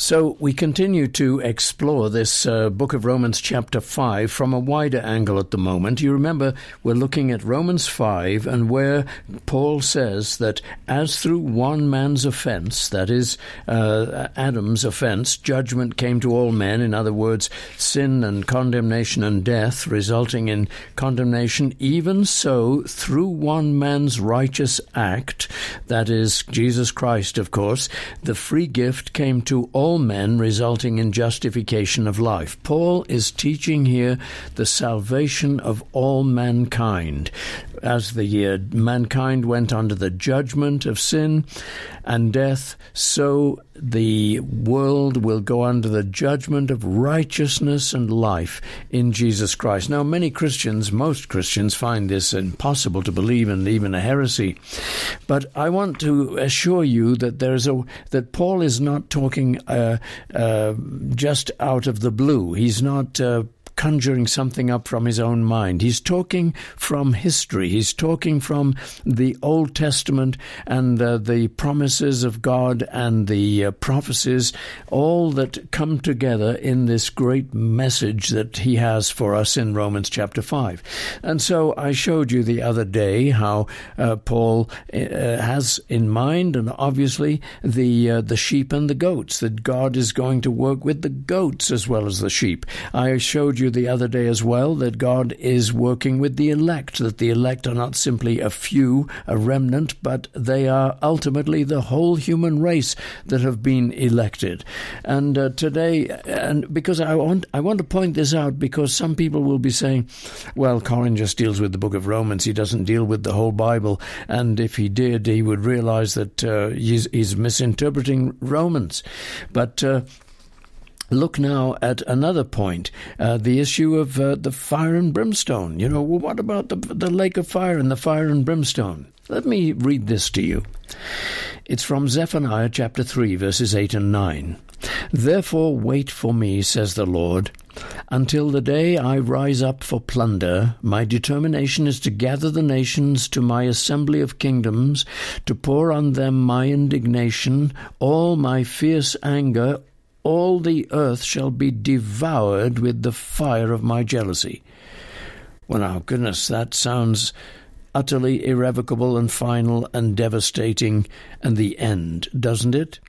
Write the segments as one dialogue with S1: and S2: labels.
S1: So we continue to explore this uh, book of Romans, chapter 5, from a wider angle at the moment. You remember we're looking at Romans 5 and where Paul says that as through one man's offense, that is, uh, Adam's offense, judgment came to all men. In other words, sin and condemnation and death, resulting in condemnation, even so, through one man's righteous act, that is, Jesus Christ, of course, the free gift came to all all men, resulting in justification of life. Paul is teaching here the salvation of all mankind. As the uh, mankind went under the judgment of sin and death, so the world will go under the judgment of righteousness and life in Jesus Christ. Now, many Christians, most Christians, find this impossible to believe and even a heresy. But I want to assure you that there's a that Paul is not talking uh, uh, just out of the blue. He's not uh, conjuring something up from his own mind. He's talking from history. He's talking from the Old Testament and uh, the promises of God and the uh, prophecies, all that come together in this great message that he has for us in Romans chapter 5. And so I showed you the other day how uh, Paul uh, has in mind, and obviously, the, uh, the sheep and the goats, that God is going to work with the goats as well as the sheep. I showed you the other day as well that God is working with the elect, that the elect are not simply a few, a remnant, but they are ultimately the whole human race that have been elected. And uh, today, and because I want, I want to point this out because some people will be saying, well, Colin just deals with the book of Romans, he doesn't deal with the whole Bible. And if he did, he would realize that uh, he's, he's, misinterpreting Romans. But uh, look now at another point uh, the issue of uh, the fire and brimstone. You know, well, what about the, the lake of fire and the fire and brimstone? Let me read this to you. It's from Zephaniah chapter 3, verses 8 and 9. Therefore, wait for me, says the Lord, until the day I rise up for plunder. My determination is to gather the nations to my assembly of kingdoms, to pour on them my indignation, all my fierce anger, all the earth shall be devoured with the fire of my jealousy. Well, now, goodness, that sounds utterly irrevocable and final and devastating and the end, doesn't it?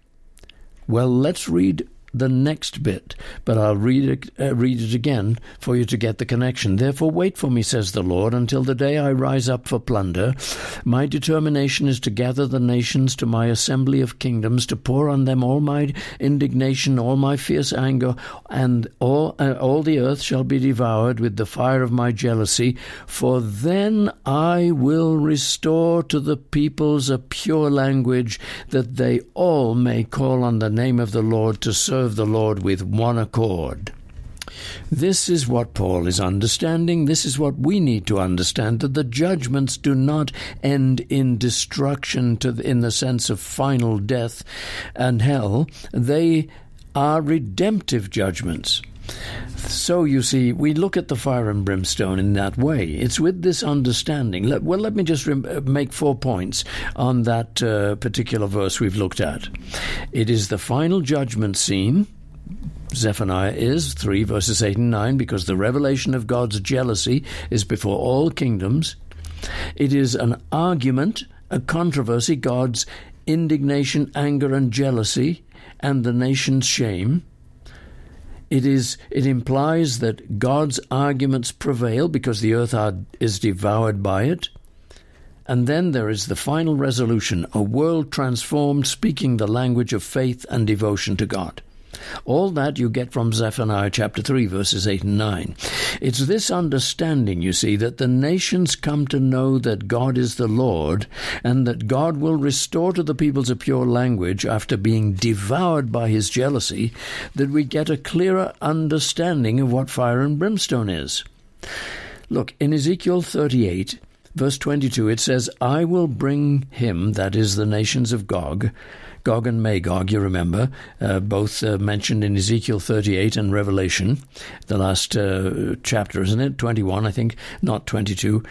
S1: Well, let's read the next bit, but I'll read it, uh, read it again for you to get the connection. Therefore, wait for me, says the Lord, until the day I rise up for plunder. My determination is to gather the nations to my assembly of kingdoms, to pour on them all my indignation, all my fierce anger, and all, uh, all the earth shall be devoured with the fire of my jealousy. For then I will restore to the peoples a pure language, that they all may call on the name of the Lord to serve serve the Lord with one accord. This is what Paul is understanding. This is what we need to understand that the judgments do not end in destruction the, in the sense of final death and hell. They are redemptive judgments. So, you see, we look at the fire and brimstone in that way. It's with this understanding. Let, well, let me just rem- uh, make four points on that uh, particular verse we've looked at. It is the final judgment scene. Zephaniah is 3 verses 8 and 9 because the revelation of God's jealousy is before all kingdoms. It is an argument, a controversy, God's indignation, anger, and jealousy, and the nation's shame. It is it implies that God's arguments prevail because the earth are, is devoured by it. And then there is the final resolution, a world transformed speaking the language of faith and devotion to God. All that you get from Zephaniah chapter 3, verses 8 and 9. It's this understanding, you see, that the nations come to know that God is the Lord and that God will restore to the peoples a pure language after being devoured by his jealousy, that we get a clearer understanding of what fire and brimstone is. Look, in Ezekiel 38, verse 22, it says, I will bring him, that is the nations of Gog, Gog and Magog, you remember, uh, both uh, mentioned in Ezekiel 38 and Revelation, the last uh, chapter, isn't it? 21, I think, not 22.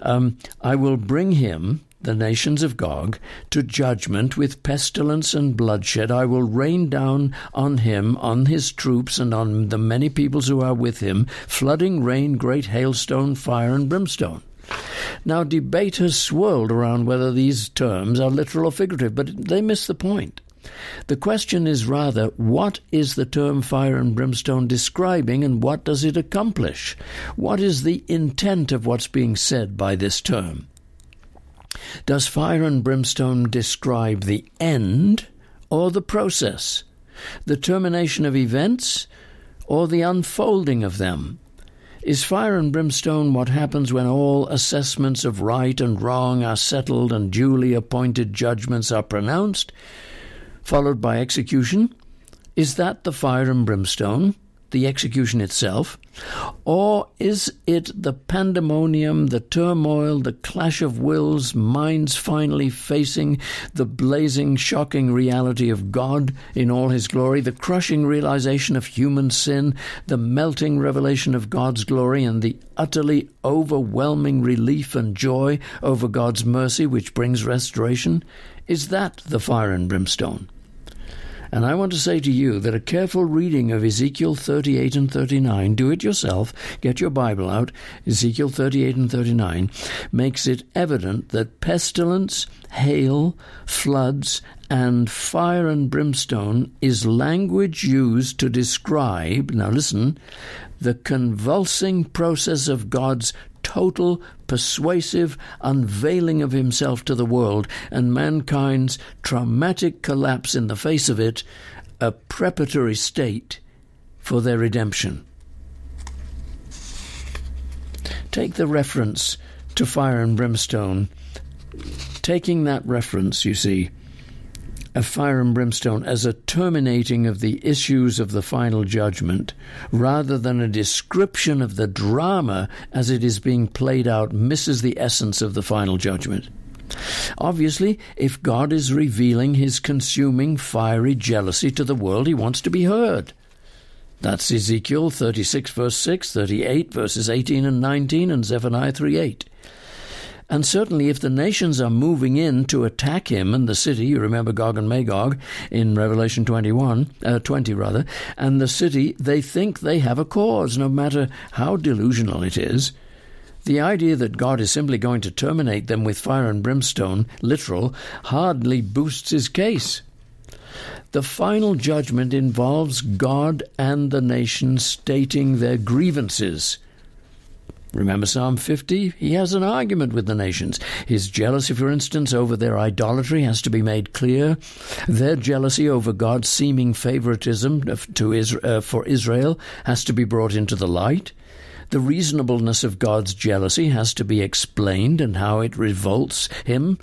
S1: Um, I will bring him the nations of Gog to judgment with pestilence and bloodshed. I will rain down on him, on his troops, and on the many peoples who are with him, flooding rain, great hailstone, fire, and brimstone. Now, debate has swirled around whether these terms are literal or figurative, but they miss the point. The question is rather, what is the term fire and brimstone describing and what does it accomplish? What is the intent of what's being said by this term? Does fire and brimstone describe the end or the process, the termination of events or the unfolding of them? Is fire and brimstone what happens when all assessments of right and wrong are settled and duly appointed judgments are pronounced, followed by execution? Is that the fire and brimstone? the execution itself, or is it the pandemonium, the turmoil, the clash of wills, minds finally facing the blazing, shocking reality of God in all his glory, the crushing realization of human sin, the melting revelation of God's glory, and the utterly overwhelming relief and joy over God's mercy which brings restoration? Is that the fire and brimstone? And I want to say to you that a careful reading of Ezekiel 38 and 39, do it yourself, get your Bible out, Ezekiel 38 and 39, makes it evident that pestilence, hail, floods, and fire and brimstone is language used to describe, now listen, the convulsing process of God's total, persuasive unveiling of himself to the world and mankind's traumatic collapse in the face of it, a preparatory state for their redemption. Take the reference to fire and brimstone. Taking that reference, you see, of fire and brimstone as a terminating of the issues of the final judgment, rather than a description of the drama as it is being played out, misses the essence of the final judgment. Obviously, if God is revealing his consuming, fiery jealousy to the world, he wants to be heard. That's Ezekiel 36, verse 6, 38, verses 18 and 19, and Zephaniah 3 8. And certainly, if the nations are moving in to attack him and the city, you remember Gog and Magog in Revelation 21, uh, 20 rather, and the city, they think they have a cause, no matter how delusional it is. The idea that God is simply going to terminate them with fire and brimstone, literal, hardly boosts his case. The final judgment involves God and the nations stating their grievances Remember Psalm 50? He has an argument with the nations. His jealousy, for instance, over their idolatry has to be made clear. Their jealousy over God's seeming favoritism to uh, for Israel has to be brought into the light. The reasonableness of God's jealousy has to be explained and how it revolts him.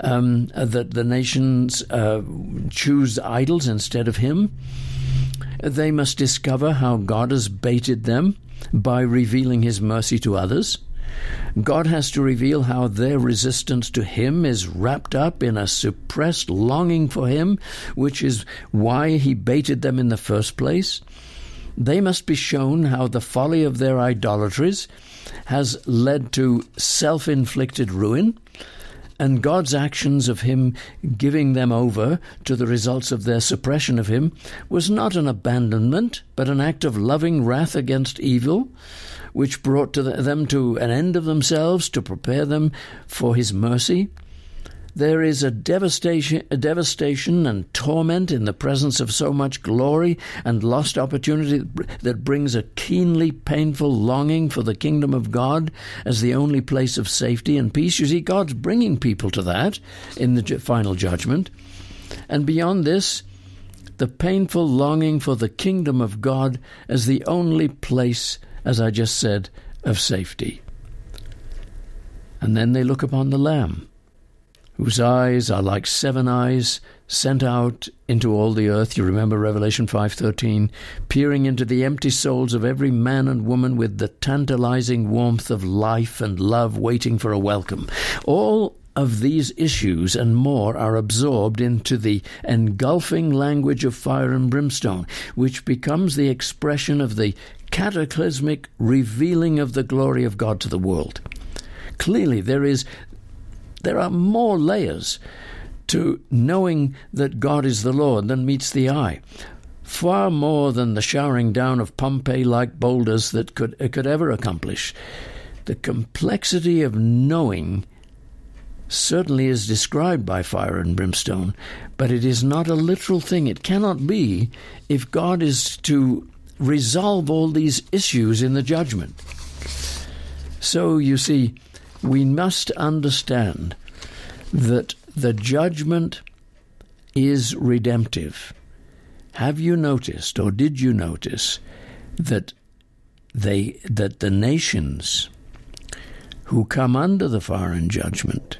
S1: Um, that the nations uh, choose idols instead of him. They must discover how God has baited them by revealing his mercy to others. God has to reveal how their resistance to Him is wrapped up in a suppressed longing for Him, which is why He baited them in the first place. They must be shown how the folly of their idolatries has led to self inflicted ruin, and God's actions of Him giving them over to the results of their suppression of Him was not an abandonment, but an act of loving wrath against evil, which brought to them to an end of themselves to prepare them for His mercy. There is a devastation, a devastation and torment in the presence of so much glory and lost opportunity that brings a keenly painful longing for the kingdom of God as the only place of safety and peace. You see, God's bringing people to that in the final judgment. And beyond this, the painful longing for the kingdom of God as the only place, as I just said, of safety. And then they look upon the Lamb whose eyes are like seven eyes sent out into all the earth you remember revelation 5:13 peering into the empty souls of every man and woman with the tantalizing warmth of life and love waiting for a welcome all of these issues and more are absorbed into the engulfing language of fire and brimstone, which becomes the expression of the cataclysmic revealing of the glory of God to the world. Clearly, there is there are more layers to knowing that God is the Lord than meets the eye. Far more than the showering down of Pompeii like boulders that could, uh, could ever accomplish. The complexity of knowing certainly is described by fire and brimstone, but it is not a literal thing. It cannot be if God is to resolve all these issues in the judgment. So, you see, we must understand that the judgment is redemptive. Have you noticed, or did you notice, that they that the nations who come under the foreign judgment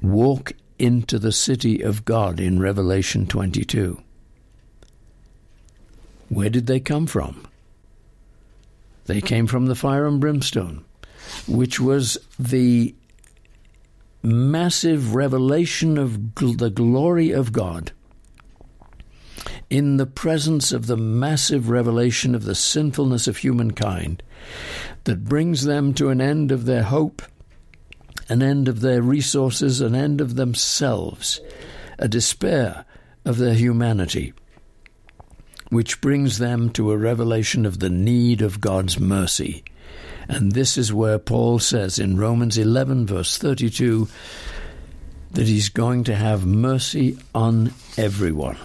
S1: walk into the city of God in Revelation 22. Where did they come from? They came from the fire and brimstone, which was the massive revelation of gl- the glory of God. In the presence of the massive revelation of the sinfulness of humankind that brings them to an end of their hope an end of their resources, an end of themselves, a despair of their humanity, which brings them to a revelation of the need of God's mercy. And this is where Paul says in Romans 11, verse 32, that he's going to have mercy on everyone.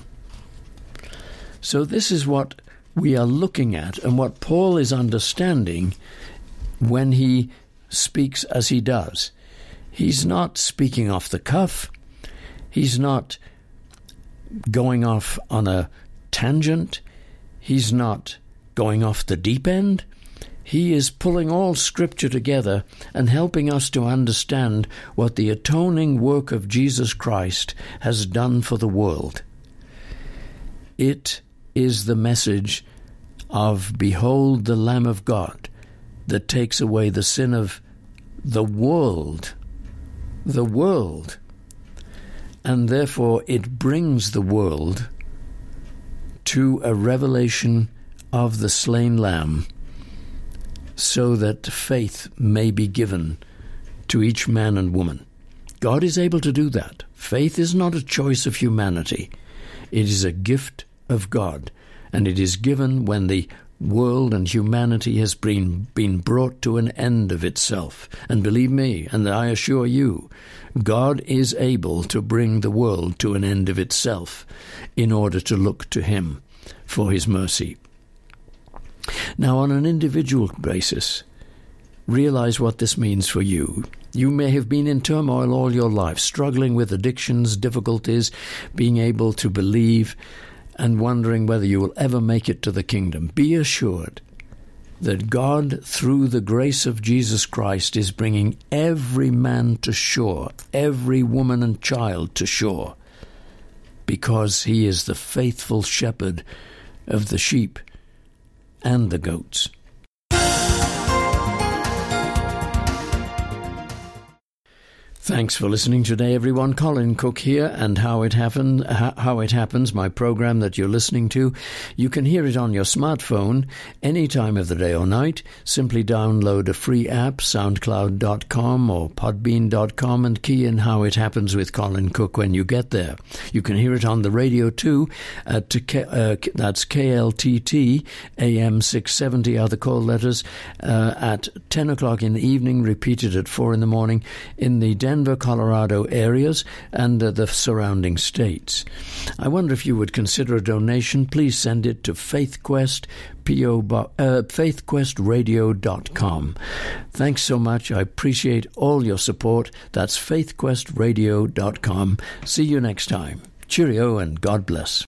S1: So, this is what we are looking at and what Paul is understanding when he speaks as he does. He's not speaking off the cuff. He's not going off on a tangent. He's not going off the deep end. He is pulling all Scripture together and helping us to understand what the atoning work of Jesus Christ has done for the world. It is the message of Behold the Lamb of God that takes away the sin of the world the world, and therefore it brings the world to a revelation of the slain Lamb, so that faith may be given to each man and woman. God is able to do that. Faith is not a choice of humanity, it is a gift of God, and it is given when the world and humanity has been, been brought to an end of itself. And believe me, and I assure you, God is able to bring the world to an end of itself in order to look to Him for His mercy. Now, on an individual basis, realize what this means for you. You may have been in turmoil all your life, struggling with addictions, difficulties, being able to believe and wondering whether you will ever make it to the kingdom, be assured that God, through the grace of Jesus Christ, is bringing every man to shore, every woman and child to shore, because he is the faithful shepherd of the sheep and the goats. Thanks for listening today, everyone. Colin Cook here, and how it happened, how it happens, my program that you're listening to. You can hear it on your smartphone any time of the day or night. Simply download a free app, SoundCloud.com or Podbean.com, and key in how it happens with Colin Cook when you get there. You can hear it on the radio too. At uh, that's KLTT AM 670 are the call letters uh, at 10 o'clock in the evening, repeated at 4 in the morning in the Den Denver, Colorado areas and uh, the surrounding states. I wonder if you would consider a donation. Please send it to FaithQuest, PO, uh, faithquestradio.com. Thanks so much. I appreciate all your support. That's faithquestradio.com. See you next time. Cheerio and God bless.